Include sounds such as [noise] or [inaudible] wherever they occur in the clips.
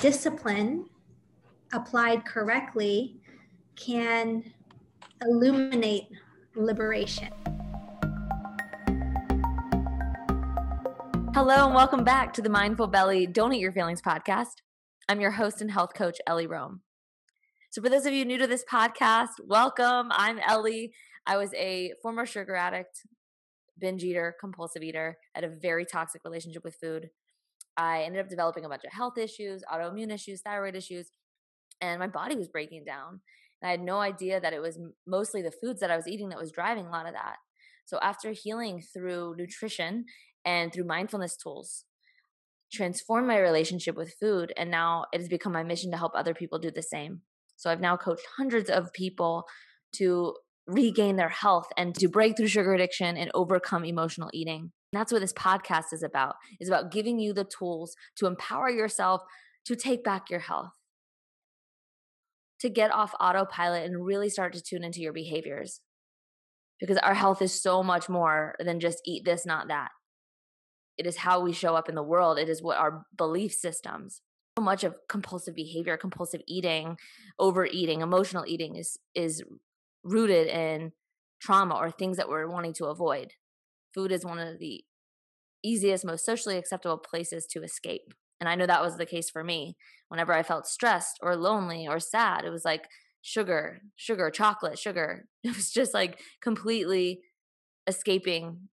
discipline applied correctly can illuminate liberation. Hello, and welcome back to the Mindful Belly Don't Eat Your Feelings podcast. I'm your host and health coach, Ellie Rome. So, for those of you new to this podcast, welcome. I'm Ellie. I was a former sugar addict, binge eater, compulsive eater, had a very toxic relationship with food. I ended up developing a bunch of health issues, autoimmune issues, thyroid issues, and my body was breaking down. And I had no idea that it was mostly the foods that I was eating that was driving a lot of that. So, after healing through nutrition and through mindfulness tools, transformed my relationship with food. And now it has become my mission to help other people do the same. So, I've now coached hundreds of people to regain their health and to break through sugar addiction and overcome emotional eating. That's what this podcast is about. Is about giving you the tools to empower yourself to take back your health to get off autopilot and really start to tune into your behaviors. Because our health is so much more than just eat this, not that. It is how we show up in the world, it is what our belief systems. So much of compulsive behavior, compulsive eating, overeating, emotional eating is is rooted in trauma or things that we're wanting to avoid. Food is one of the easiest, most socially acceptable places to escape. And I know that was the case for me. Whenever I felt stressed or lonely or sad, it was like sugar, sugar, chocolate, sugar. [laughs] It was just like completely escaping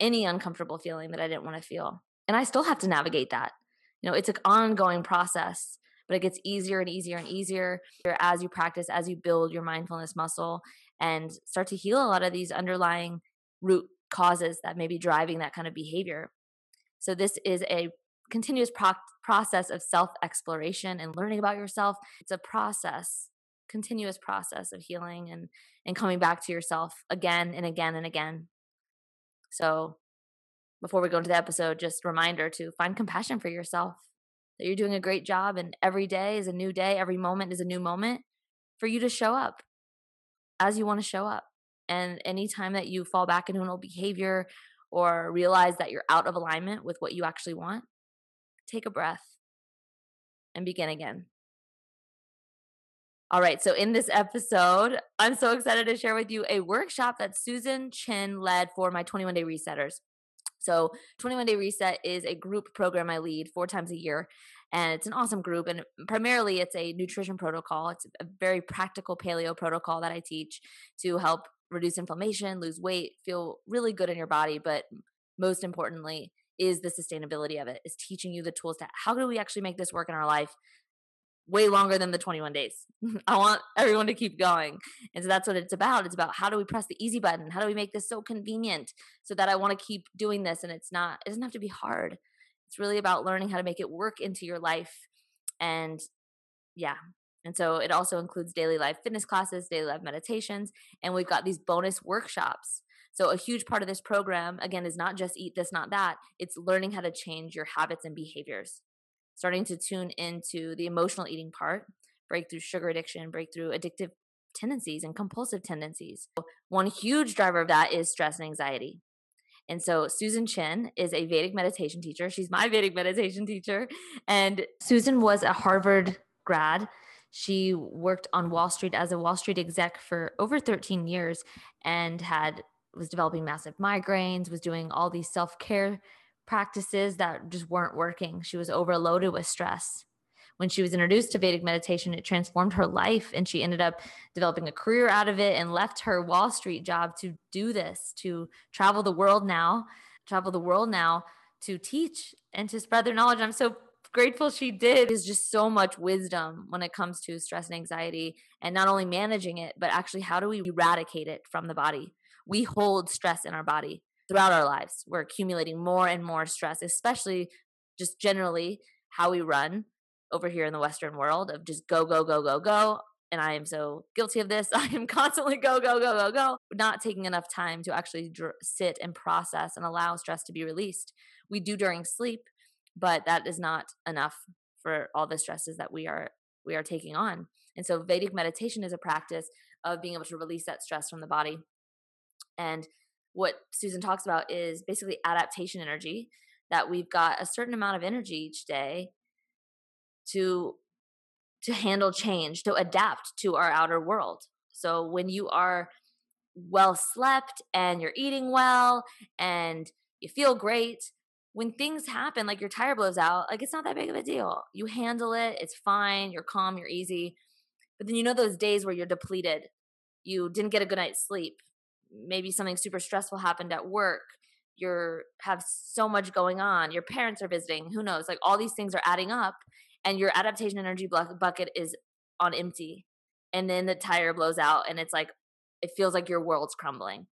any uncomfortable feeling that I didn't want to feel. And I still have to navigate that. You know, it's an ongoing process, but it gets easier and easier and easier as you practice, as you build your mindfulness muscle and start to heal a lot of these underlying root causes that may be driving that kind of behavior. So, this is a continuous pro- process of self exploration and learning about yourself. It's a process, continuous process of healing and and coming back to yourself again and again and again. So, before we go into the episode, just reminder to find compassion for yourself. That you're doing a great job, and every day is a new day. Every moment is a new moment for you to show up as you want to show up. And anytime that you fall back into an old behavior or realize that you're out of alignment with what you actually want, take a breath, and begin again. All right, so in this episode, I'm so excited to share with you a workshop that Susan Chin led for my 21 day resetters. So, 21 Day Reset is a group program I lead four times a year, and it's an awesome group. And primarily, it's a nutrition protocol. It's a very practical paleo protocol that I teach to help reduce inflammation, lose weight, feel really good in your body, but most importantly, is the sustainability of it is teaching you the tools to how do we actually make this work in our life way longer than the 21 days? [laughs] I want everyone to keep going. And so that's what it's about it's about how do we press the easy button? How do we make this so convenient so that i want to keep doing this and it's not it doesn't have to be hard. It's really about learning how to make it work into your life and yeah and so it also includes daily life fitness classes daily life meditations and we've got these bonus workshops so, a huge part of this program, again, is not just eat this, not that, it's learning how to change your habits and behaviors, starting to tune into the emotional eating part, break through sugar addiction, break through addictive tendencies and compulsive tendencies. One huge driver of that is stress and anxiety. And so Susan Chin is a Vedic meditation teacher. She's my Vedic [laughs] meditation teacher. And Susan was a Harvard grad. She worked on Wall Street as a Wall Street exec for over 13 years and had was developing massive migraines, was doing all these self care practices that just weren't working. She was overloaded with stress. When she was introduced to Vedic meditation, it transformed her life and she ended up developing a career out of it and left her Wall Street job to do this, to travel the world now, travel the world now to teach and to spread their knowledge. I'm so grateful she did. is just so much wisdom when it comes to stress and anxiety and not only managing it, but actually how do we eradicate it from the body? we hold stress in our body throughout our lives. We're accumulating more and more stress, especially just generally how we run over here in the Western world of just go, go, go, go, go. And I am so guilty of this. [laughs] I am constantly go, go, go, go, go, not taking enough time to actually dr- sit and process and allow stress to be released. We do during sleep, but that is not enough for all the stresses that we are we are taking on. And so Vedic meditation is a practice of being able to release that stress from the body and what Susan talks about is basically adaptation energy that we've got a certain amount of energy each day to to handle change, to adapt to our outer world. So when you are well slept and you're eating well and you feel great, when things happen, like your tire blows out, like it's not that big of a deal. You handle it, it's fine, you're calm, you're easy. But then you know those days where you're depleted, you didn't get a good night's sleep, maybe something super stressful happened at work, you're have so much going on, your parents are visiting, who knows? Like all these things are adding up and your adaptation energy bucket is on empty. And then the tire blows out and it's like it feels like your world's crumbling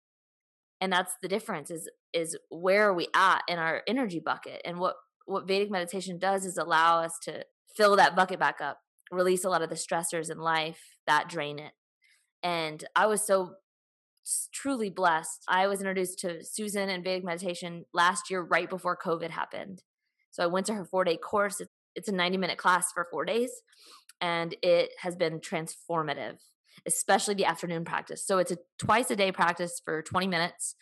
and that's the difference is is where are we at in our energy bucket? And what what vedic meditation does is allow us to fill that bucket back up release a lot of the stressors in life that drain it. And i was so truly blessed. I was introduced to susan and vedic meditation last year right before covid happened. So i went to her four day course. It's a 90 minute class for four days and it has been transformative especially the afternoon practice. So it's a twice a day practice for 20 minutes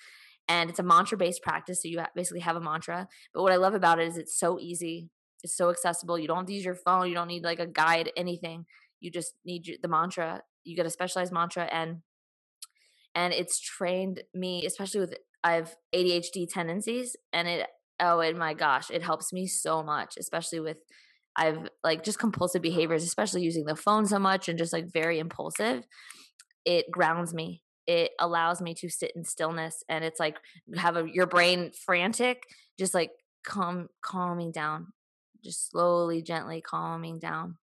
and it's a mantra based practice. So you basically have a mantra. But what I love about it is it's so easy, it's so accessible. You don't have to use your phone, you don't need like a guide, anything. You just need the mantra. You get a specialized mantra and and it's trained me, especially with I have ADHD tendencies and it oh and my gosh, it helps me so much, especially with I've like just compulsive behaviors, especially using the phone so much and just like very impulsive. It grounds me. It allows me to sit in stillness and it's like have a, your brain frantic, just like calm calming down, just slowly, gently calming down.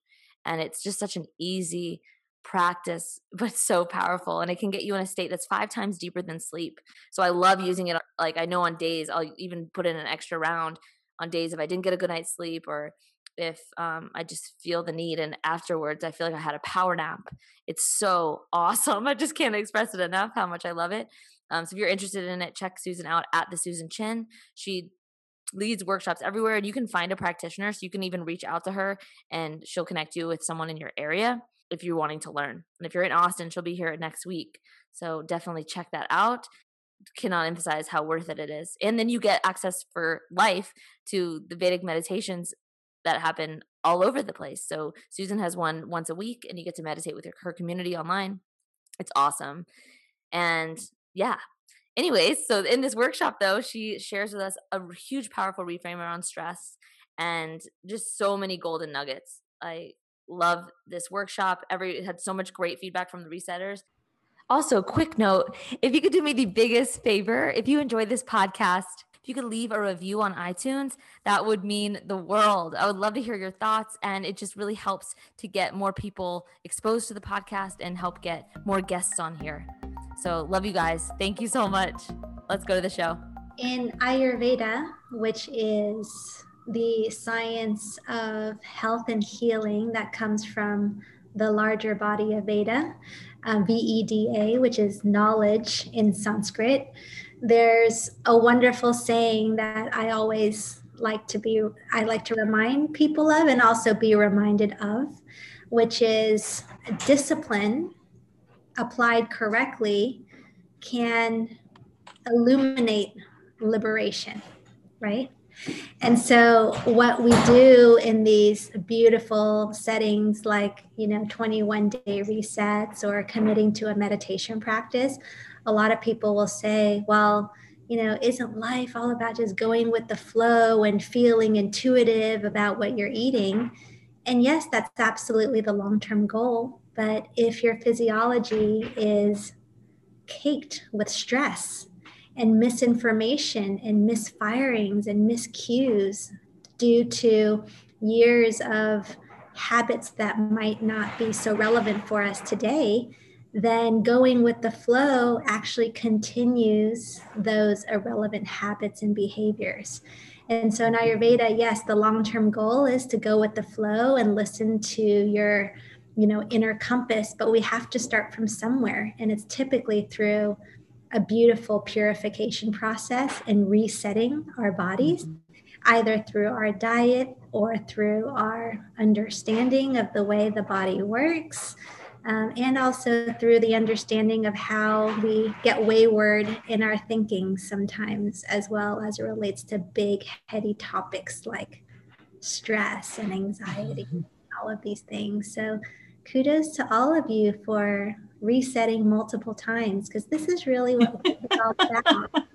And it's just such an easy practice, [laughs] but so powerful. And it can get you in a state that's five times deeper than sleep. So I love using it. Like I know on days, I'll even put in an extra round on days if I didn't get a good night's sleep or if um, I just feel the need. And afterwards, I feel like I had a power nap. It's so [laughs] awesome. I just can't express it enough how much I love it. Um, so if you're interested in it, check Susan out at the Susan Chin. She leads workshops everywhere, and you can find a practitioner. So you can even reach out to her, and she'll connect you with someone in your area if you're wanting to learn. And if you're in Austin, she'll be here next week. So definitely check that out cannot emphasize how worth it it is. And then you get access for life to the Vedic meditations that happen all over the place. So Susan has one once a week, and you get to meditate with her, community online. It's awesome. And yeah. Anyways, so in this workshop though, she shares with us a huge, powerful reframe around stress and just so many golden nuggets. I love this workshop. Every had so much great feedback from the resetters. Also, quick note if you could do me the biggest favor, if you enjoy this podcast, if you could leave a review on iTunes, that would mean the world. I would love to hear your thoughts. And it just really helps to get more people exposed to the podcast and help get more guests on here. So, love you guys. Thank you so much. Let's go to the show. In Ayurveda, which is the science of health and healing that comes from the larger body of Veda, um, V E D A, which is knowledge in Sanskrit there's a wonderful saying that I always like to be I like to remind people of and also be reminded of, which is discipline applied correctly can illuminate liberation, right? And so, what we do in these beautiful settings, like, you know, 21 day resets or committing to a meditation practice, a lot of people will say, well, you know, isn't life all about just going with the flow and feeling intuitive about what you're eating? And yes, that's absolutely the long term goal. But if your physiology is caked with stress and misinformation and misfirings and miscues due to years of habits that might not be so relevant for us today, then going with the flow actually continues those irrelevant habits and behaviors. And so in Ayurveda, yes, the long-term goal is to go with the flow and listen to your, you know, inner compass, but we have to start from somewhere. And it's typically through a beautiful purification process and resetting our bodies, mm-hmm. either through our diet or through our understanding of the way the body works um, and also through the understanding of how we get wayward in our thinking sometimes, as well as it relates to big, heady topics like stress and anxiety. all of these things. So kudos to all of you for resetting multiple times because this is really what it's [laughs] all about.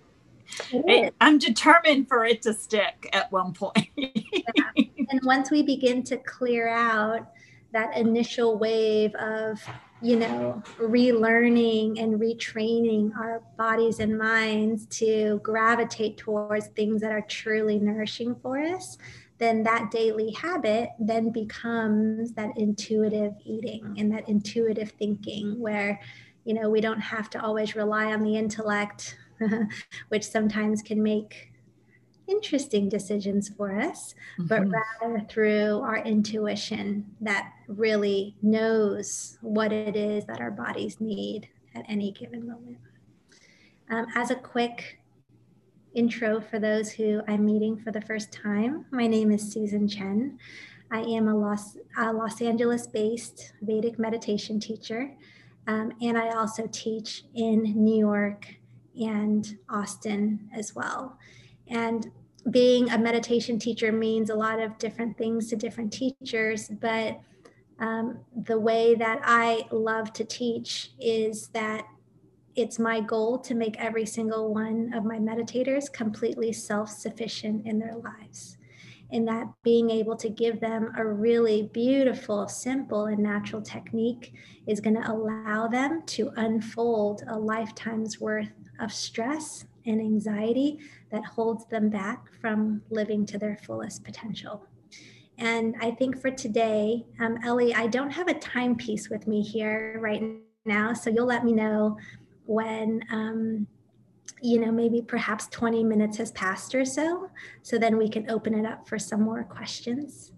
I'm determined for it to stick at one point. yeah. And once we begin to clear out that initial wave of, you know, relearning and retraining our bodies and minds to gravitate towards things that are truly nourishing for us, then that daily habit then becomes that intuitive eating and that intuitive thinking where you know we don't have to always rely on the intellect [laughs] which sometimes can make interesting decisions for us mm-hmm. but rather through our intuition that really knows what it is that our bodies need at any given moment um, as a quick intro for those who I'm meeting for the first time. My name is Susan Chen. I am a Los, a Los Angeles based Vedic meditation teacher, um, and I also teach in New York and Austin as well. And being a meditation teacher means a lot of different things to different teachers, but um, the way that I love to teach is that it's my goal to make every single one of my meditators completely self sufficient in their lives. And that being able to give them a really beautiful, simple, and natural technique is going to allow them to unfold a lifetime's worth of stress and anxiety that holds them back from living to their fullest potential. And I think for today, um, Ellie, I don't have a timepiece with me here right now, so you'll let me know when um, you know maybe perhaps 20 minutes has passed or so so then we can open it up for some more questions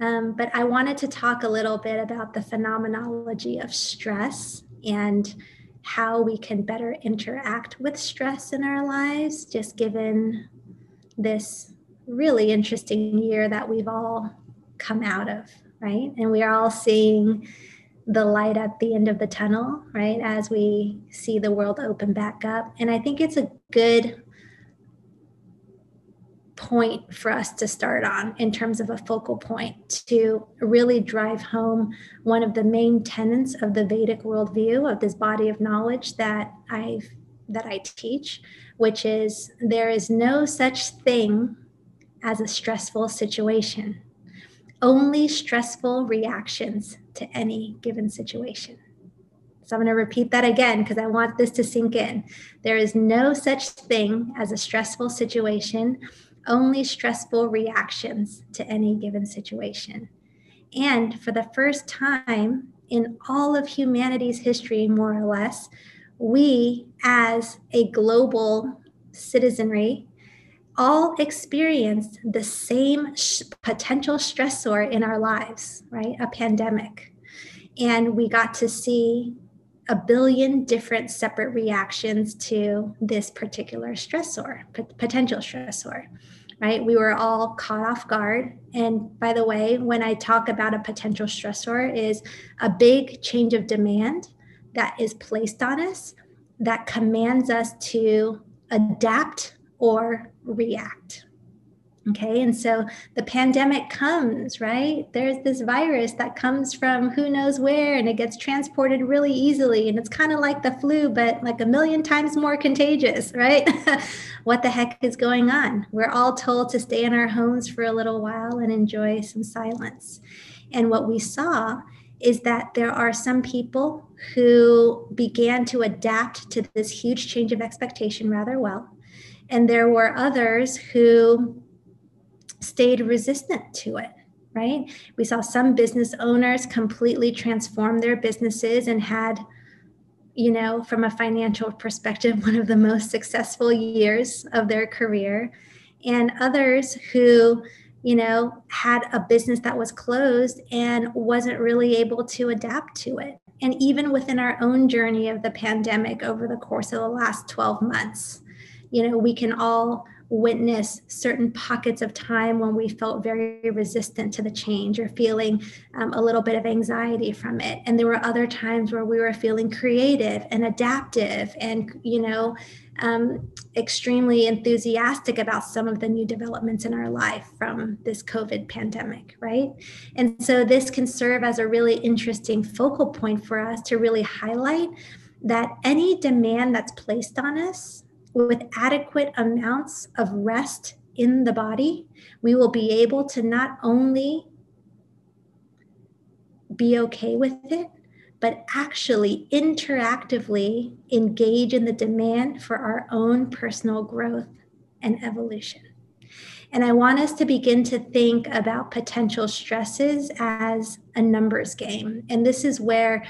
um, but i wanted to talk a little bit about the phenomenology of stress and how we can better interact with stress in our lives just given this really interesting year that we've all come out of right and we are all seeing the light at the end of the tunnel, right? As we see the world open back up. And I think it's a good point for us to start on in terms of a focal point to really drive home one of the main tenets of the Vedic worldview of this body of knowledge that I've that I teach, which is there is no such thing as a stressful situation only stressful reactions to any given situation. So I'm going to repeat that again because I want this to sink in. There is no such thing as a stressful situation, only stressful reactions to any given situation. And for the first time in all of humanity's history, more or less, we as a global citizenry all experienced the same sh- potential stressor in our lives, right? A pandemic. And we got to see a billion different separate reactions to this particular stressor, potential stressor, right? We were all caught off guard. And by the way, when I talk about a potential stressor is a big change of demand that is placed on us that commands us to adapt or react. Okay, and so the pandemic comes, right? There's this virus that comes from who knows where and it gets transported really easily. And it's kind of like the flu, but like a million times more contagious, [laughs] right? [laughs] what the heck is going on? We're all told to stay in our homes for a little while and enjoy some silence. And what we saw is that there are some people who began to adapt to this huge change of expectation rather well and there were others who stayed resistant to it, right? We saw some business owners completely transform their businesses and had, you know, from a financial perspective, [laughs] one of the most successful years of their career. And others who, you know, had a business that was closed and wasn't really able to adapt to it. And even within our own journey of the pandemic over the course of the last 12 months, you know we can all witness certain pockets of time when we felt very resistant to the change or feeling um, a little bit of anxiety from it. And there were other times where we were feeling creative and adaptive and you know um, extremely enthusiastic about some of the new developments in our life from this covid pandemic right? And so this can serve as a really interesting focal point for us to really highlight that any demand that's placed on us with adequate amounts of rest in the body, we will be able to not only be okay with it, but actually interactively engage in the demand for our own personal growth and evolution. And I want us to begin to think about potential stresses as a numbers game. And this is where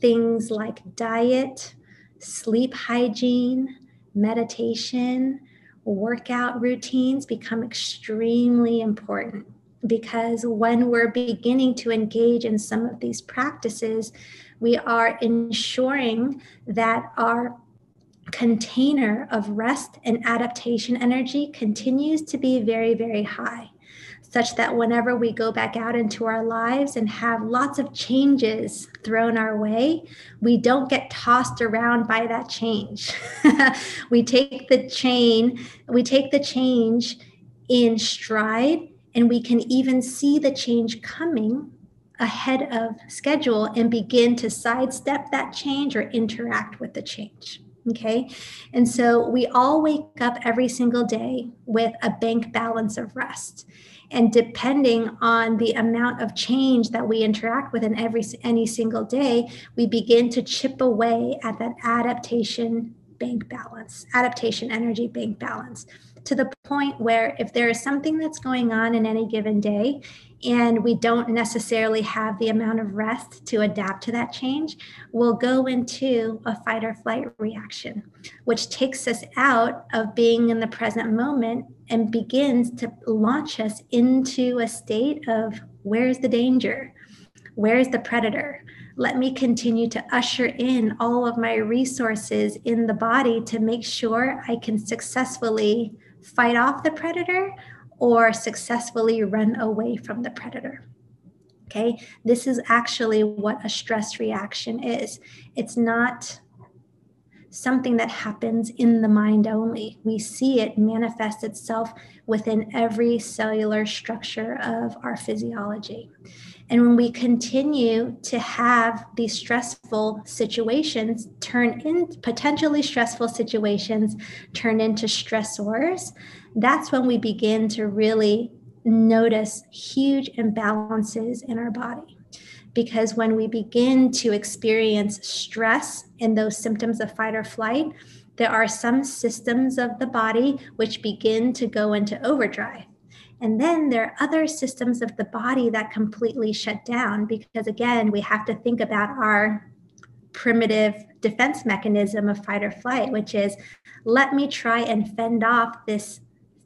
things like diet, sleep hygiene, meditation, workout routines become extremely important because when we're beginning to engage in some of these practices, we are ensuring that our container of rest and adaptation energy continues to be very, very high such that whenever we go back out into our lives and have lots of changes thrown our way, we don't get tossed around by that change. [laughs] we take the chain, we take the change in stride, and we can even see the change coming ahead of schedule and begin to sidestep that change or interact with the change. Okay. And so we all wake up every single day with a bank balance of rest and depending on the amount of change that we interact with in every any single day we begin to chip away at that adaptation bank balance adaptation energy bank balance to the point where if there is something that's going on in any given day and we don't necessarily have the amount of rest to adapt to that change, we'll go into a fight or flight reaction, which takes us out of being in the present moment and begins to launch us into a state of where's the danger? Where's the predator? Let me continue to usher in all of my resources in the body to make sure I can successfully fight off the predator or successfully run away from the predator. Okay, this is actually what a stress reaction is. It's not something that happens in the mind only. We see it manifest itself within every cellular structure of our physiology. And when we continue to have these stressful situations turn in potentially stressful situations turn into stressors, that's when we begin to really notice huge imbalances in our body. Because when we begin to experience stress and those symptoms of fight or flight, there are some systems of the body which begin to go into overdrive. And then there are other systems of the body that completely shut down because, again, we have to think about our primitive defense mechanism of fight or flight, which is let me try and fend off this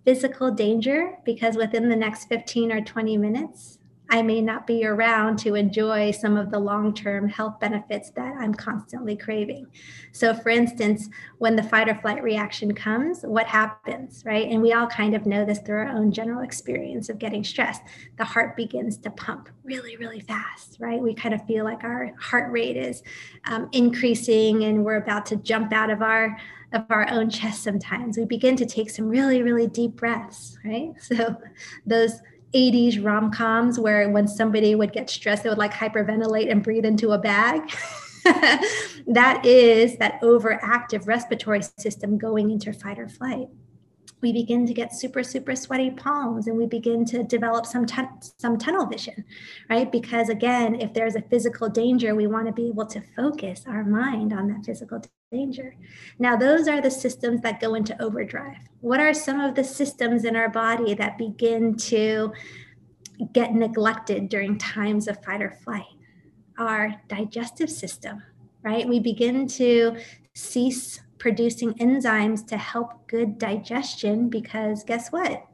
physical danger because within the next 15 or 20 minutes, I may not be around to enjoy some of the long term health benefits that I'm constantly craving. So, for instance, when the fight or flight reaction comes, what happens, right? And we all kind of know this through our own general experience of getting stressed. The heart begins to pump really, really fast, right? We kind of feel like our heart rate is um, increasing and we're about to jump out of our of our own chest sometimes. We begin to take some really really deep breaths right? [laughs] So those 80s rom-coms where when somebody would get stressed they would like hyperventilate and breathe into a bag. [laughs] That is that overactive respiratory system going into fight or flight we begin to get super super sweaty palms and we begin to develop some ten- some tunnel vision right? Because again if there's a physical danger we want to be able to focus our mind on that physical danger. Now those are the systems that go into overdrive. What are some of the systems in our body that begin to get neglected during times of fight or flight? Our digestive system right? We begin to cease producing enzymes to help good digestion because guess what?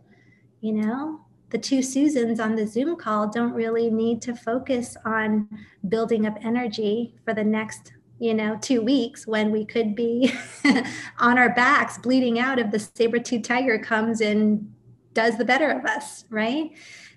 You know, the two Susans on the Zoom call don't really need to focus on building up energy for the next you know, two weeks when we could be [laughs] on our backs bleeding out if the saber-tooth tiger comes and does the better of us, right?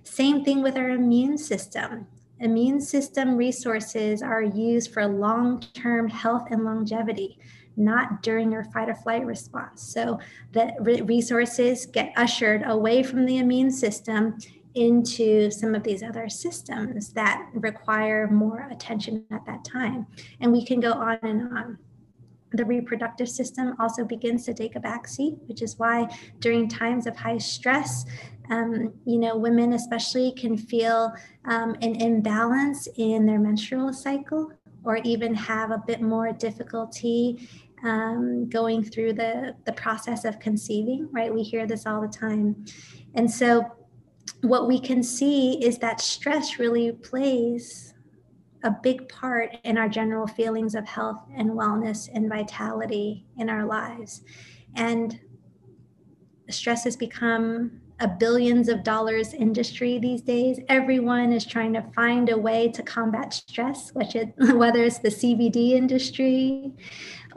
Same thing with our immune system. Immune system resources are used for long term health and longevity, not during your fight or flight response. So the resources get ushered away from the immune system into some of these other systems that require more attention at that time. And we can go on and on. The reproductive system also begins to take a backseat, which is why during times of high stress, um, you know, women especially can feel um, an imbalance in their menstrual cycle or even have a bit more difficulty um, going through the, the process of conceiving, right? We hear this all the time. And so what we can see is that stress really plays a big part in our general feelings of health and wellness and vitality in our lives. And stress has become a billions of dollars industry these days. Everyone is trying to find a way to combat stress, which [laughs] whether it's the CBD industry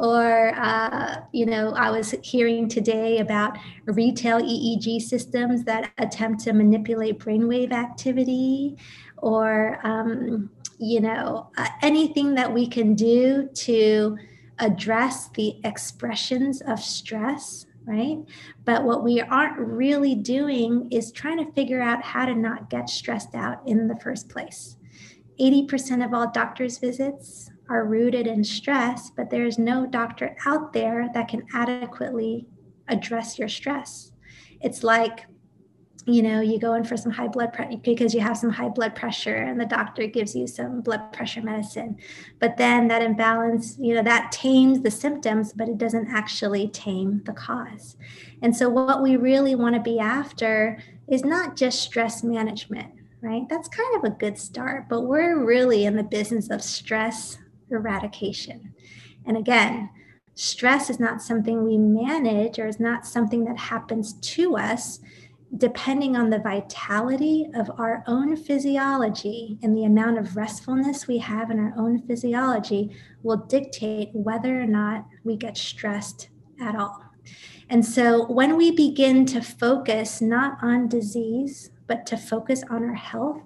or, uh, you know, I was hearing today about retail EEG systems that attempt to manipulate brainwave activity or, um, you know, uh, anything that we can do to address the expressions of stress right? But what we aren't really doing is trying to figure out how to not get stressed out in the first place. 80% of all doctor's visits are rooted in stress, but there's no doctor out there that can adequately address your stress. It's like you know, you go in for some high blood pressure because you have some high blood pressure and the doctor gives you some blood pressure medicine. But then that imbalance, you know, that tames the symptoms, but it doesn't actually tame the cause. And so, what we really want to be after is not just stress management, right? That's kind of a good start, but we're really in the business of stress eradication. And again, stress is not something we manage or is not something that happens to us depending on the vitality of our own physiology and the amount of restfulness we have in our own physiology will dictate whether or not we get stressed at all. And so when we begin to focus not on disease, but to focus on our health,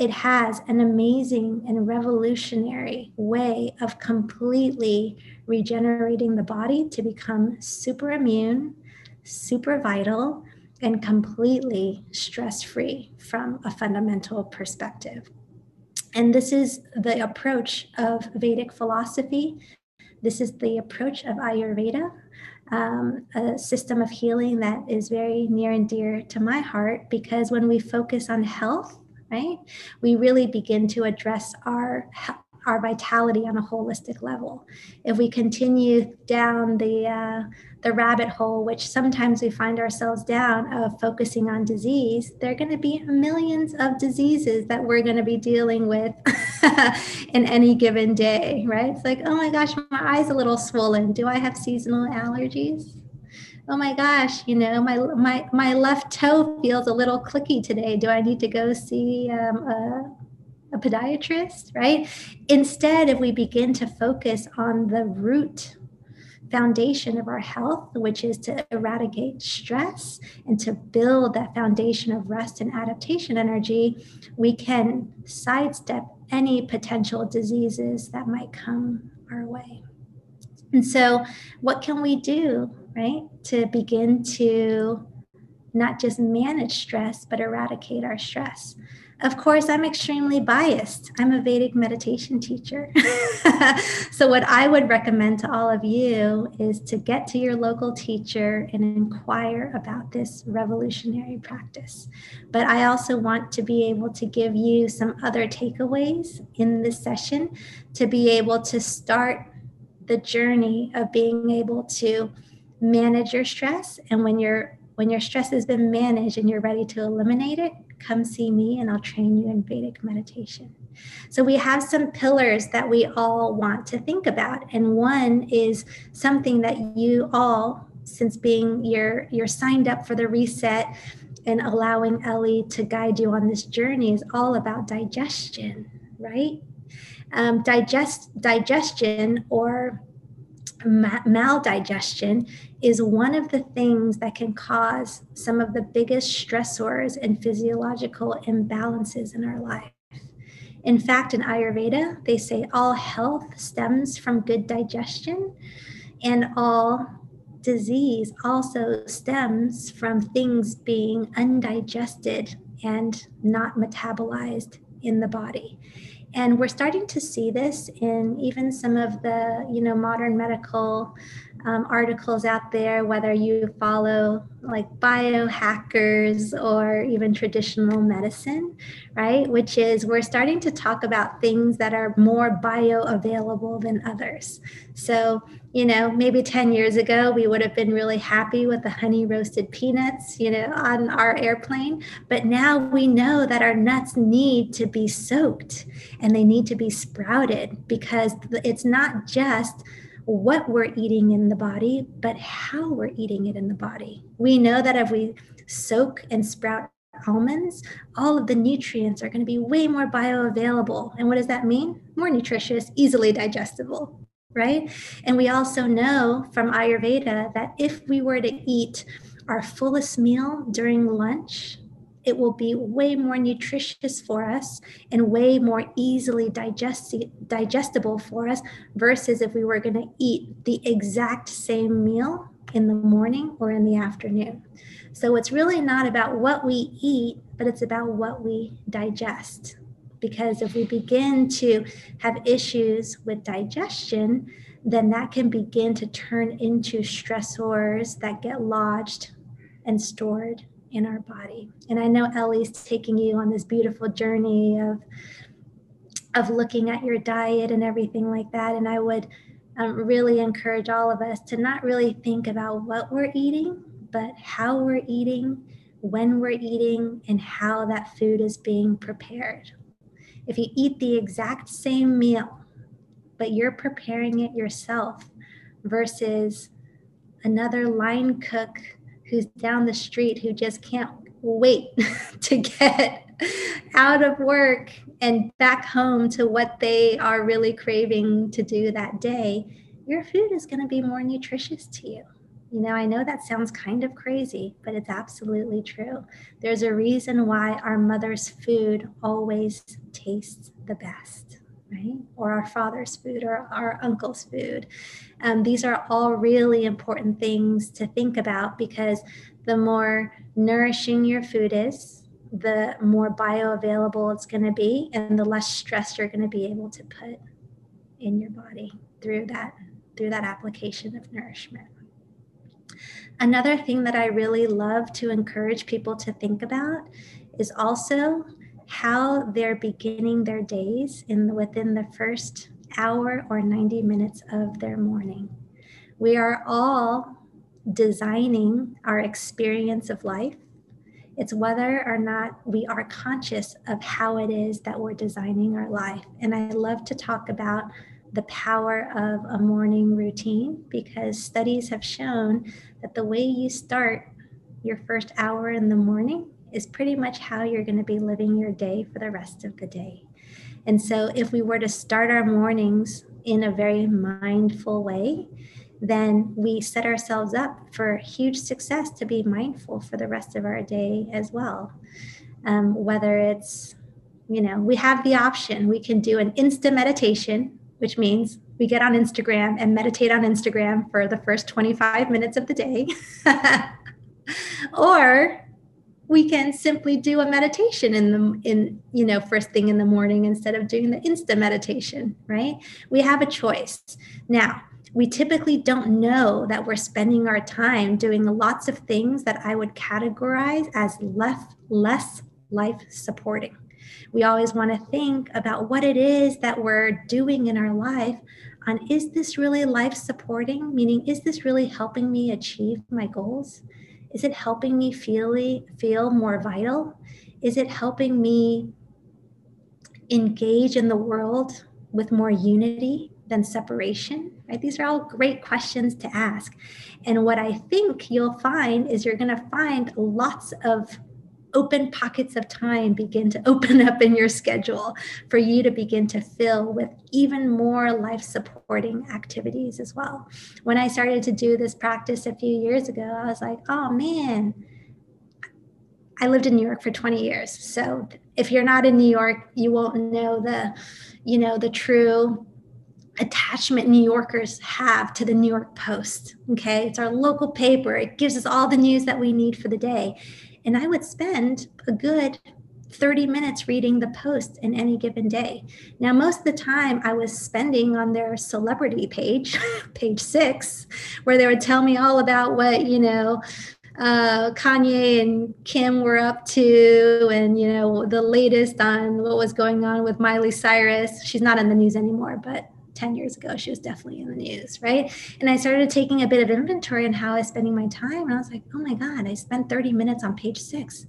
it has an amazing and revolutionary way of completely regenerating the body to become super immune, super vital, and completely stress free from a fundamental perspective. And this is the approach of Vedic philosophy. This is the approach of Ayurveda, um, a system of healing that is very near and dear to my heart because when we focus on health, right, we really begin to address our our vitality on a holistic level. If we continue down the uh, the rabbit hole, which sometimes we find ourselves down of focusing on disease, there are going to be millions of diseases that we're going to be dealing with [laughs] in any given day, right? It's like, oh my gosh, my eye's a little swollen. Do I have seasonal allergies? Oh my gosh, you know, my my my left toe feels a little clicky today. Do I need to go see um, a a podiatrist, right? Instead, if we begin to focus on the root foundation of our health, which is to eradicate stress and to build that foundation of rest and adaptation energy, we can sidestep any potential diseases that might come our way. And so, what can we do, right, to begin to not just manage stress, but eradicate our stress? Of course, I'm extremely biased. I'm a Vedic meditation teacher. [laughs] so, what I would recommend to all of you is to get to your local teacher and inquire about this revolutionary practice. But I also want to be able to give you some other takeaways in this session to be able to start the journey of being able to manage your stress. And when your when your stress has been managed and you're ready to eliminate it, come see me and I'll train you in Vedic meditation. So we have some pillars that we all want to think about. And one is something that you all, since being you're you're signed up for the reset and allowing Ellie to guide you on this journey is all about digestion, right? Um, digest digestion or ma- maldigestion is one of the things that can cause some of the biggest stressors and physiological imbalances in our life. In fact, in Ayurveda, they say all health stems from good digestion, and all disease also stems from things being undigested and not metabolized in the body and we're starting to see this in even some of the you know modern medical um, articles out there whether you follow like biohackers or even traditional medicine right? Which is we're starting to talk about things that are more bioavailable than others. So you know, maybe 10 years ago, we would have been really happy with the honey roasted peanuts, you know, on our airplane. But now we know that our nuts need to be soaked and they need to be sprouted because it's not just what we're eating in the body, but how we're eating it in the body. We know that if we soak and sprout almonds, all of the nutrients are going to be way more bioavailable. And what does that mean? More nutritious, easily digestible right? And we also know from Ayurveda that if we were to eat our fullest meal during lunch, it will be way more nutritious for us and way more easily digesti- digestible for us versus if we were going to eat the exact same meal in the morning or in the afternoon. So it's really not about what we eat, but it's about what we digest because if we begin to have issues with digestion, then that can begin to turn into stressors that get lodged and stored in our body. And I know Ellie's taking you on this beautiful journey of of looking at your diet and everything like that. And I would um, really encourage all of us to not really think about what we're eating, but how we're eating, when we're eating, and how that food is being prepared if you eat the exact same meal, but you're preparing it yourself versus another line cook who's down the street who just can't wait [laughs] to get out of work and back home to what they are really craving to do that day, your food is going to be more nutritious to you. You know, I know that sounds kind of crazy, but it's absolutely true. There's a reason why our mother's food always tastes the best, right? Or our father's food or our uncle's food. Um, these are all really important things to think about because the more nourishing your food is, the more bioavailable it's going to be, and the less stress you're going to be able to put in your body through that through that application of nourishment. Another thing that I really love to encourage people to think about is also how they're beginning their days in the, within the first hour or 90 minutes of their morning. We are all designing our experience of life. It's whether or not we are conscious of how it is that we're designing our life. And I love to talk about the power of a morning routine because studies have shown that the way you start your first hour in the morning is pretty much how you're going to be living your day for the rest of the day. And so, if we were to start our mornings in a very mindful way, then we set ourselves up for huge success to be mindful for the rest of our day as well. Um, whether it's, you know, we have the option, we can do an insta meditation, which means we get on Instagram and meditate on Instagram for the first 25 minutes of the day. [laughs] or we can simply do a meditation in the in you know first thing in the morning instead of doing the insta meditation right? We have a choice. Now we typically don't know that we're spending our time doing lots of things that i would categorize as less less life supporting we always want to think about what it is that we're doing in our life on is this really life supporting? Meaning, is this really helping me achieve my goals? Is it helping me feel, feel more vital? Is it helping me engage in the world with more unity than separation? Right? These are all great questions to ask. And what I think you'll find is you're going to find lots of open pockets of time begin to open [laughs] up in your schedule for you to begin to fill with even more life supporting activities as well. When I started to do this practice a few years ago, I was like, oh man, I lived in New York for 20 years. So if you're not in New York, you won't know the, you know, the true attachment New Yorkers have to the New York Post. Okay. It's our local paper. It gives us all the news that we need for the day. And I would spend a good 30 minutes reading the posts in any given day. Now, most of the time I was spending on their celebrity page, [laughs] page six, where they would tell me all about what, you know, uh, Kanye and Kim were up to, and you know the latest on what was going on with Miley Cyrus. She's not in the news anymore, but 10 years ago, she was definitely in the news, right? And I started taking a bit of inventory on how I was spending my time. And I was like, oh my God, I spent 30 minutes on page six.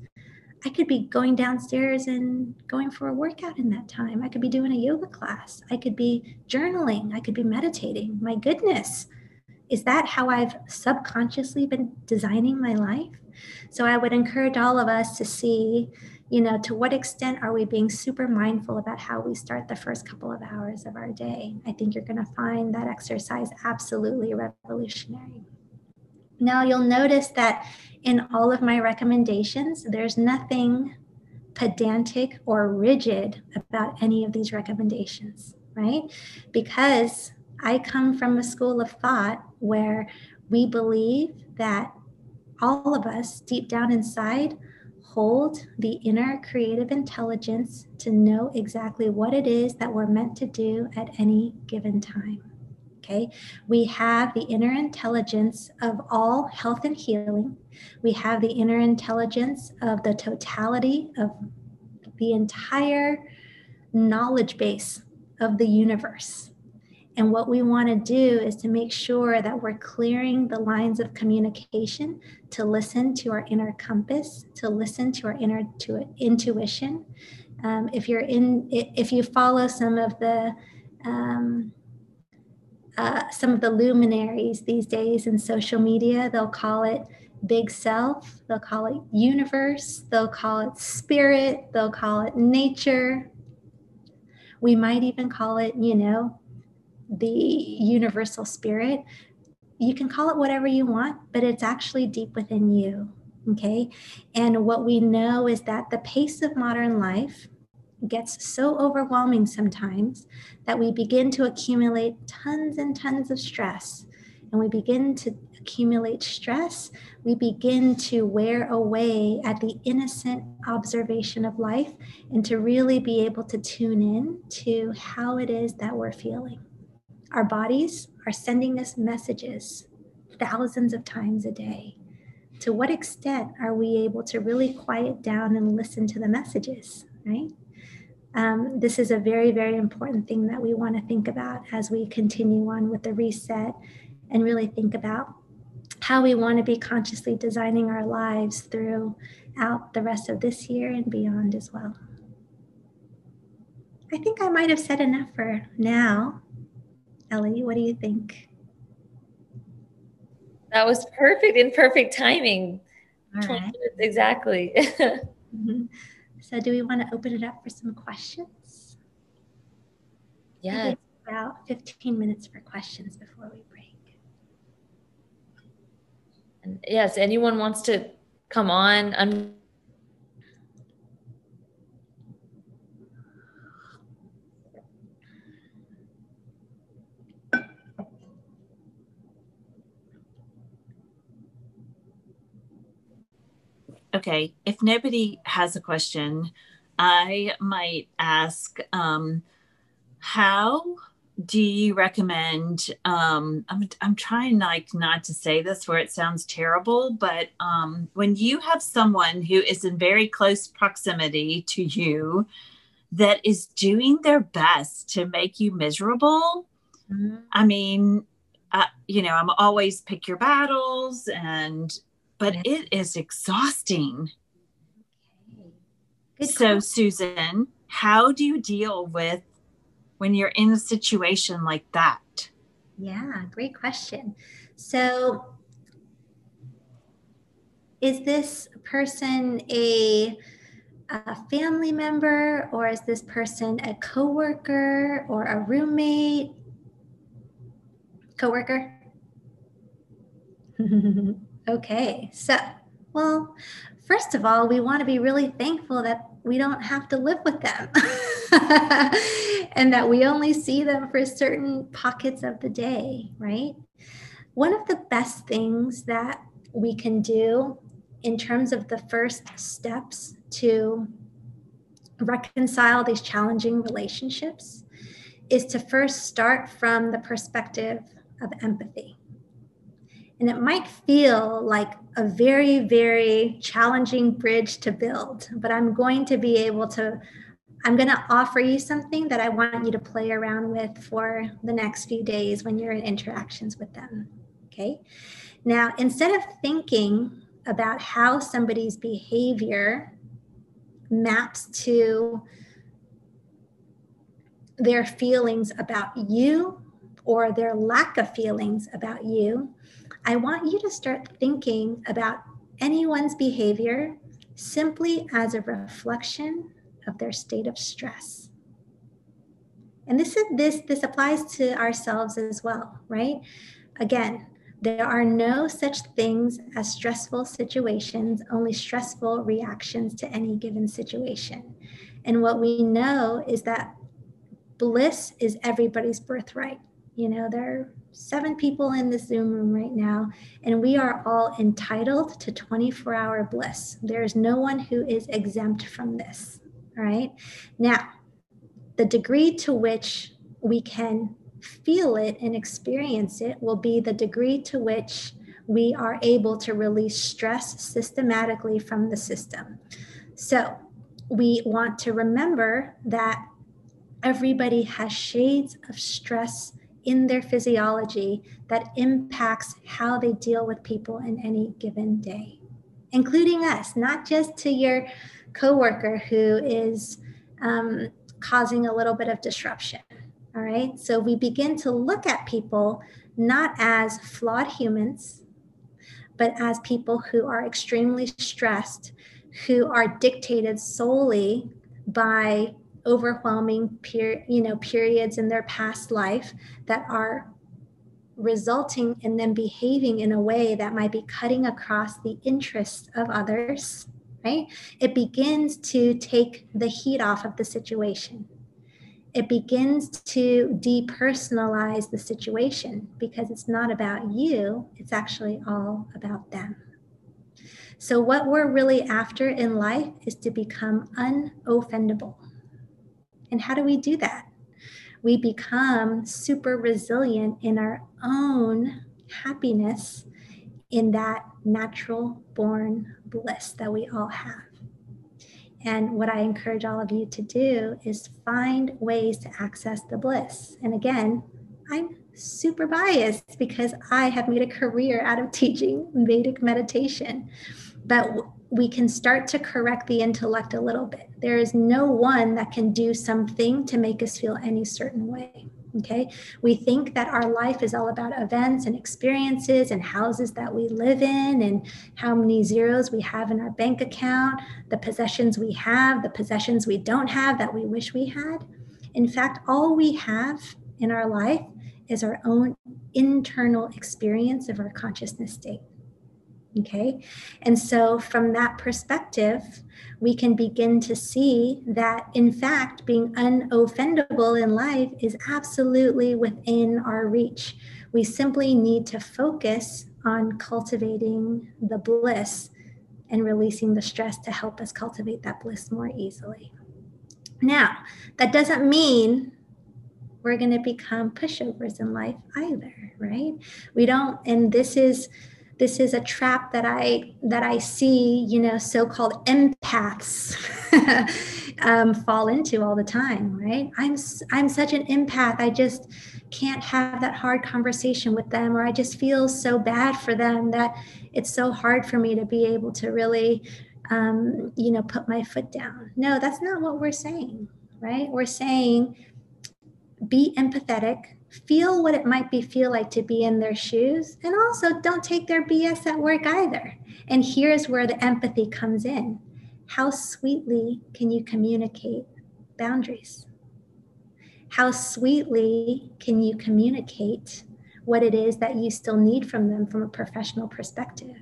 I could be going downstairs and going for a workout in that time. I could be doing a yoga class. I could be journaling. I could be meditating. My goodness, is that how I've subconsciously been designing my life? So I would encourage all of us to see you know, to what extent are we being super mindful about how we start the first couple of hours of our day? I think you're going to find that exercise absolutely revolutionary. Now, you'll notice that in all of my recommendations, there's nothing pedantic or rigid about any of these recommendations, right? Because I come from a school of thought where we believe that all of us deep down inside hold the inner creative intelligence to know exactly what it is that we're meant to do at any given time. Okay, we have the inner intelligence of all health and healing. We have the inner intelligence of the totality of the entire knowledge base of the universe. And what we want to do is to make sure that we're clearing the lines of communication to listen to our inner compass, to listen to our inner to intuition. Um, if you're in, if you follow some of the um, uh, some of the luminaries these days in social media, they'll call it big self, they'll call it universe, they'll call it spirit, they'll call it nature. We might even call it, you know, the universal spirit. You can call it whatever you want, but it's actually deep within you. Okay. And what we know is that the pace of modern life gets so overwhelming sometimes that we begin to accumulate tons and tons of stress. And we begin to accumulate stress, we begin to wear away at the innocent observation of life and to really be able to tune in to how it is that we're feeling. Our bodies are sending us messages thousands of times a day. To what extent are we able to really quiet down and listen to the messages, right? Um, this is a very, very important thing that we want to think about as we continue on with the reset and really think about how we want to be consciously designing our lives throughout the rest of this year and beyond as well. I think I might have said enough for now. Ellie, what do you think? That was perfect in perfect timing. Right. exactly. [laughs] mm-hmm. So, do we want to open it up for some questions? Yeah. About 15 minutes for questions before we break. And yes, anyone wants to come on, Okay, if nobody has a question, I might ask um, how do you recommend um, I'm, I'm trying like not to say this where it sounds terrible but um, when you have someone who is in very close proximity to you that is doing their best to make you miserable mm-hmm. i mean uh, you know i'm always pick your battles and but it is exhausting. Okay. So, Susan, how do you deal with when you're in a situation like that? Yeah, great question. So, is this person a, a family member or is this person a coworker or a roommate? Coworker? [laughs] okay, so, well, first of all, we want to be really thankful that we don't have to live with them [laughs] and that we only see them for certain pockets of the day, right? One of the best things that we can do in terms of the first steps to reconcile these challenging relationships is to first start from the perspective of empathy. And it might feel like a very, very challenging bridge to build, but I'm going to be able to, I'm going to offer you something that I want you to play around with for the next few days when you're in interactions with them. Okay. Now, instead of thinking about how somebody's behavior maps to their feelings about you or their lack of feelings about you, I want you to start thinking about anyone's behavior simply as a reflection of their state of stress. And this is this this applies to ourselves as well, right? Again, there are no such things as stressful situations, only stressful reactions to any given situation. And what we know is that bliss is everybody's birthright. You know, there are seven people in this Zoom room right now, and we are all entitled to 24 hour bliss. There's no one who is exempt from this. Right. Now, the degree to which we can feel it and experience it will be the degree to which we are able to release stress systematically from the system. So, we want to remember that everybody has shades of stress in their physiology that impacts how they deal with people in any given day, including us, not just to your coworker who is um, causing a little bit of disruption. All right. So we begin to look at people not as flawed humans, but as people who are extremely stressed, who are dictated solely by overwhelming per, you know periods in their past life that are resulting in them behaving in a way that might be cutting across the interests of others right it begins to take the heat off of the situation it begins to depersonalize the situation because it's not about you, it's actually all about them. So, what we're really after in life is to become unoffendable. And how do we do that? We become super resilient in our own happiness in that natural born bliss that we all have. And what I encourage all of you to do is find ways to access the bliss. And again, I'm super biased because I have made a career out of [laughs] teaching Vedic meditation. But we can start to correct the intellect a little bit. There is no one that can do something to make us feel any certain way. Okay. We think that our life is all about events and experiences and houses that we live in and how many zeros we have in our bank account, the possessions we have, the possessions we don't have that we wish we had. In fact, all we have in our life is our own internal experience of our consciousness state. Okay. And so, from that perspective, we can begin to see that, in fact, being unoffendable in life is absolutely within our reach. We simply need to focus on cultivating the bliss and releasing the stress to help us cultivate that bliss more easily. Now, that doesn't mean we're going to become pushovers in life either, right? We don't, and this is this is a trap that I that I see, you know, so-called empaths [laughs] um, fall into all the time. Right? I'm I'm such an empath. I just can't have that hard conversation with them, or I just feel so bad for them that it's so hard for me to be able to really, um, you know, put my foot down. No, that's not what we're saying. Right? We're saying be empathetic feel what it might be feel like to be in their shoes and also don't take their bs at work either And here's where the empathy comes in. How sweetly can you communicate boundaries? How sweetly can you communicate what it is that you still need from them from a professional perspective?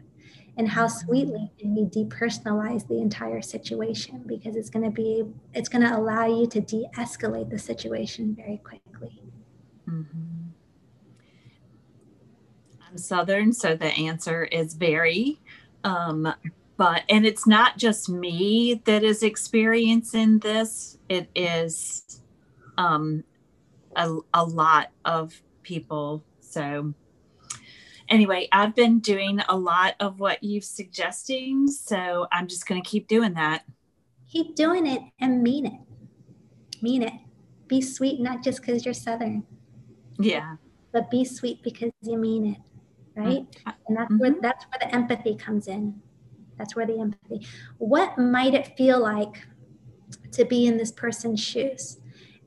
And how sweetly can you depersonalize the entire situation because it's going to be it's going to allow you to de-escalate the situation very quickly. Mm-hmm. I'm Southern, so the answer is very. Um, but and it's not just me that is experiencing this; it is um, a, a lot of people. So anyway, I've been doing a lot of what you've suggesting, so I'm just going to keep doing that. Keep doing it and mean it. Mean it. Be sweet, not just because you're Southern. Yeah. But be sweet because you mean it right? Mm-hmm. And that's where mm-hmm. that's where the empathy comes in. That's where the empathy. What might it feel like to be in this person's shoes?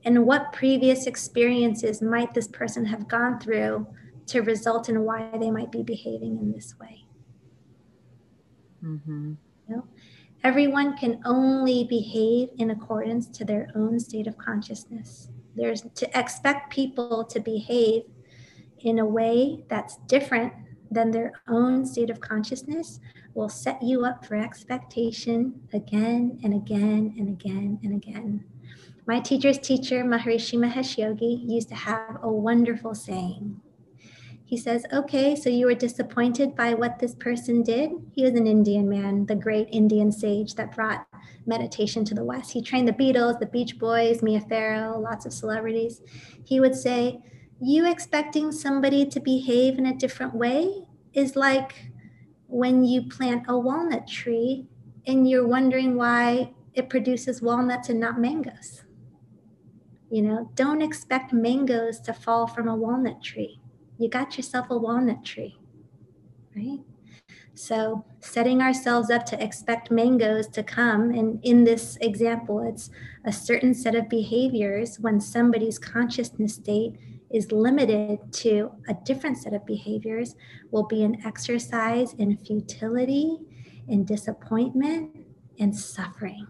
And what previous experiences might this person have gone through to result in why they might be behaving in this way? Mm-hmm. You know? Everyone can only behave in accordance to their own state of consciousness. There's to expect people to behave in a way that's different than their own state of consciousness will set you up for expectation again and again and again and again. My teacher's teacher, Maharishi Mahesh Yogi, used to have a wonderful saying. He says, Okay, so you were disappointed by what this person did? He was an Indian man, the great Indian sage that brought meditation to the West. He trained the Beatles, the Beach Boys, Mia Farrow, lots of celebrities. He would say, you expecting somebody to behave in a different way is like when you plant a walnut tree and you're wondering why it produces walnuts and not mangoes. You know, don't expect mangoes to fall from a walnut tree. You got yourself a walnut tree, right? So, setting ourselves up to expect mangoes to come, and in this example, it's a certain set of behaviors when somebody's consciousness state is limited to a different set of behaviors will be an exercise in futility, in disappointment, and suffering.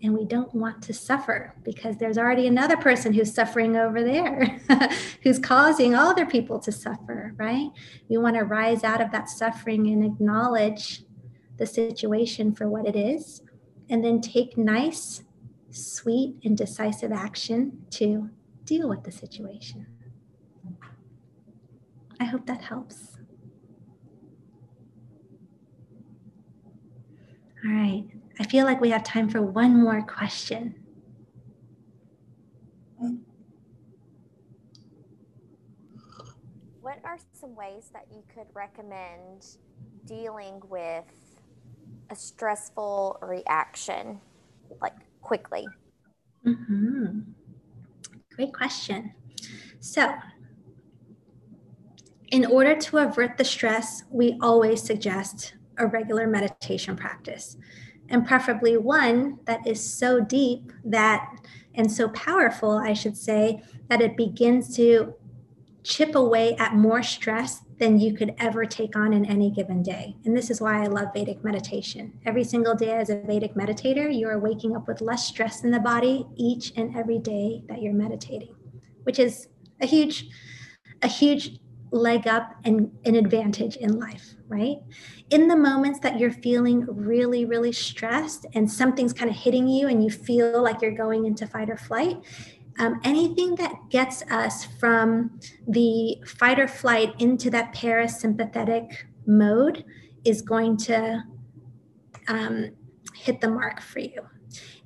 And we don't want to suffer because there's already another person who's suffering over there, [laughs] who's causing all other people to suffer, right? We want to rise out of that suffering and acknowledge the situation for what it is, and then take nice, sweet, and decisive action to deal with the situation. I hope that helps. All right, I feel like we have time for one more question. What are some ways that you could recommend dealing with a stressful reaction, like quickly? Mm-hmm. Great question. So, in order to avert the stress, we always suggest a regular meditation practice, and preferably one that is so deep that and so powerful, I should say, that it begins to chip away at more stress than you could ever take on in any given day. And this is why I love Vedic meditation. Every single day, as a Vedic meditator, you are waking up with less stress in the body each and every day that you're meditating, which is a huge, a huge leg up and an advantage in life, right? In the moments that you're feeling really, really stressed and something's kind of hitting you and you feel like you're going into fight or flight, um, anything that gets us from the fight or flight into that parasympathetic mode is going to um, hit the mark for you.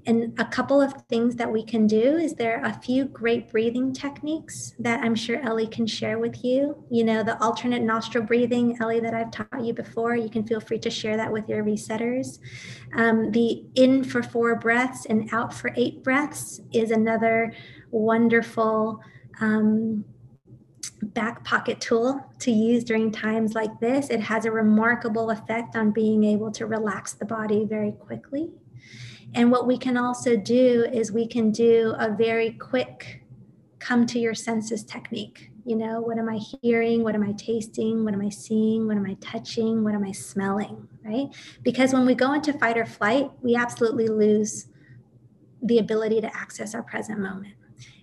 And a couple of things that we can do is there are a few great breathing techniques that I'm sure Ellie can share with you. You know, the alternate nostril breathing, Ellie, that I've taught you before. You can feel free to share that with your resetters. Um, the in for four breaths and out for eight breaths is another wonderful um, back pocket tool to use during times like this. It has a remarkable effect on being able to relax the body very quickly. And what we can also do is we can do a very quick come to your senses technique. You know, what am I hearing? What am I tasting? What am I seeing? What am I touching? What am I smelling? Right? Because when we go into fight or flight, we absolutely lose the ability to access our present moment.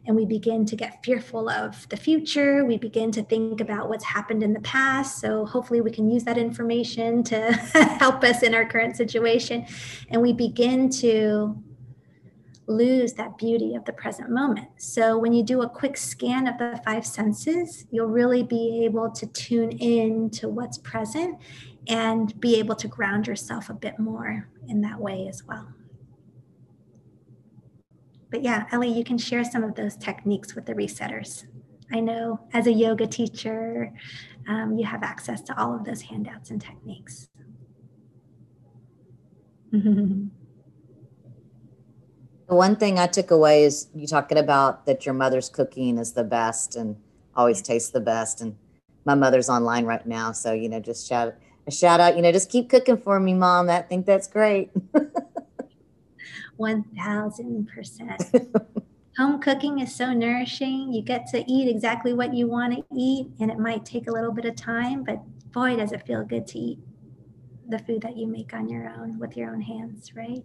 And we begin to get fearful of the future. We begin to think about what's happened in the past. So, hopefully, we can use that information to [laughs] help us in our current situation. And we begin to lose that beauty of the present moment. So, when you do a quick scan of the five senses, you'll really be able to tune in to what's present and be able to ground yourself a bit more in that way as well. But yeah, Ellie, you can share some of those techniques with the resetters. I know as a yoga teacher, um, you have access to all of those handouts and techniques. The [laughs] one thing I took away is you talking about that your mother's cooking is the best and always tastes the best. And my mother's online right now, so you know, just shout a shout out. You know, just keep cooking for me, mom. I think that's great. [laughs] One thousand percent. [laughs] Home cooking is so nourishing. You get to eat exactly what you want to eat, and it might take a little bit of time, but boy, does it feel good to eat the food that you make on your own with your own hands, right?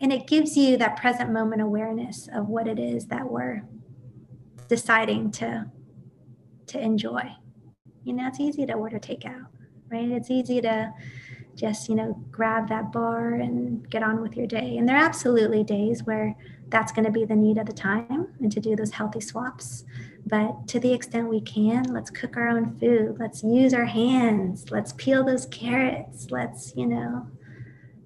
and it gives you that present moment awareness of what it is that we're deciding to to enjoy you know it's easy to order takeout right it's easy to just you know grab that bar and get on with your day. And there are absolutely days where that's going to be the need of the time and to do those healthy swaps. But to the extent we can let's cook our own food. Let's use our hands. Let's peel those carrots. Let's you know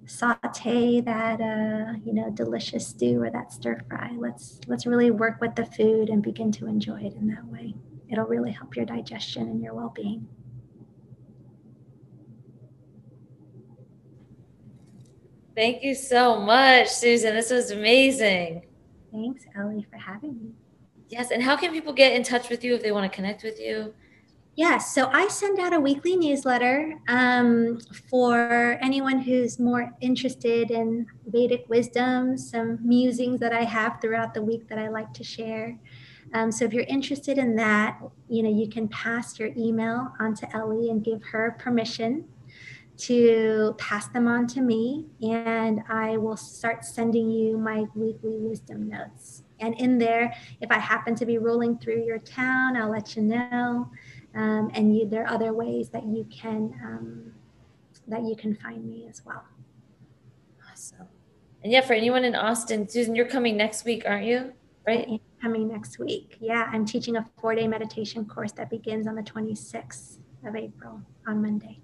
saute that uh, you know delicious stew or that stir fry. Let's let's really work with the food and begin to enjoy it in that way. It'll really help your digestion and your well-being thank you so much susan. This was amazing. Thanks ellie for having me. Yes and how can people get in touch with you if they want to connect with you? Yes, so I send out a weekly newsletter um, for anyone who's more interested in Vedic wisdom, some musings that I have throughout the week that I like to share. Um, so if you're interested in that, you know, you can pass your email on to Ellie and give her permission to pass them on to me, and I will start sending you my weekly wisdom notes. And in there, if I happen to be rolling through your town, I'll let you know um, and you, there are other ways that you can um, that you can find me as well. Awesome. And yeah, for anyone in Austin, Susan, you're coming next week, aren't you? Right? coming next week. Yeah, I'm teaching a four-day meditation course that begins on the 26th of April on Monday.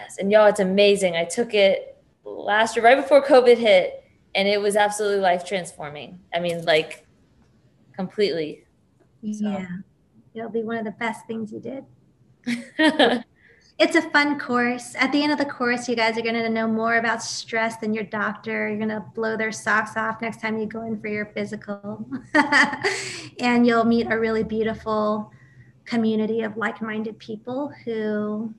Yes, and y'all, it's amazing. I took it last year, right before COVID hit, and it was absolutely life transforming. I mean, like completely. So. Yeah it'll be one of the best things you did. [laughs] it's a fun course. At the end of the course, you guys are going to know more about stress than your doctor. You're going to blow their socks off next time you go in for your physical. [laughs] and you'll meet a really beautiful community of like minded people who,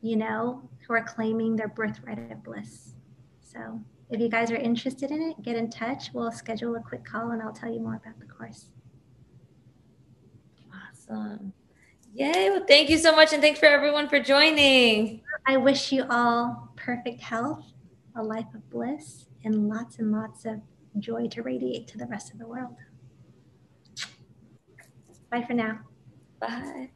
you know, who are claiming their birthright of bliss. So if you guys are interested in it, get in touch. We'll schedule a quick call and I'll tell you more about the course. Awesome. Yay. Well, thank you so much. And thanks for everyone for joining. I wish you all perfect health, a life of bliss, and lots and lots of joy to radiate to the rest of the world. Bye for now. Bye.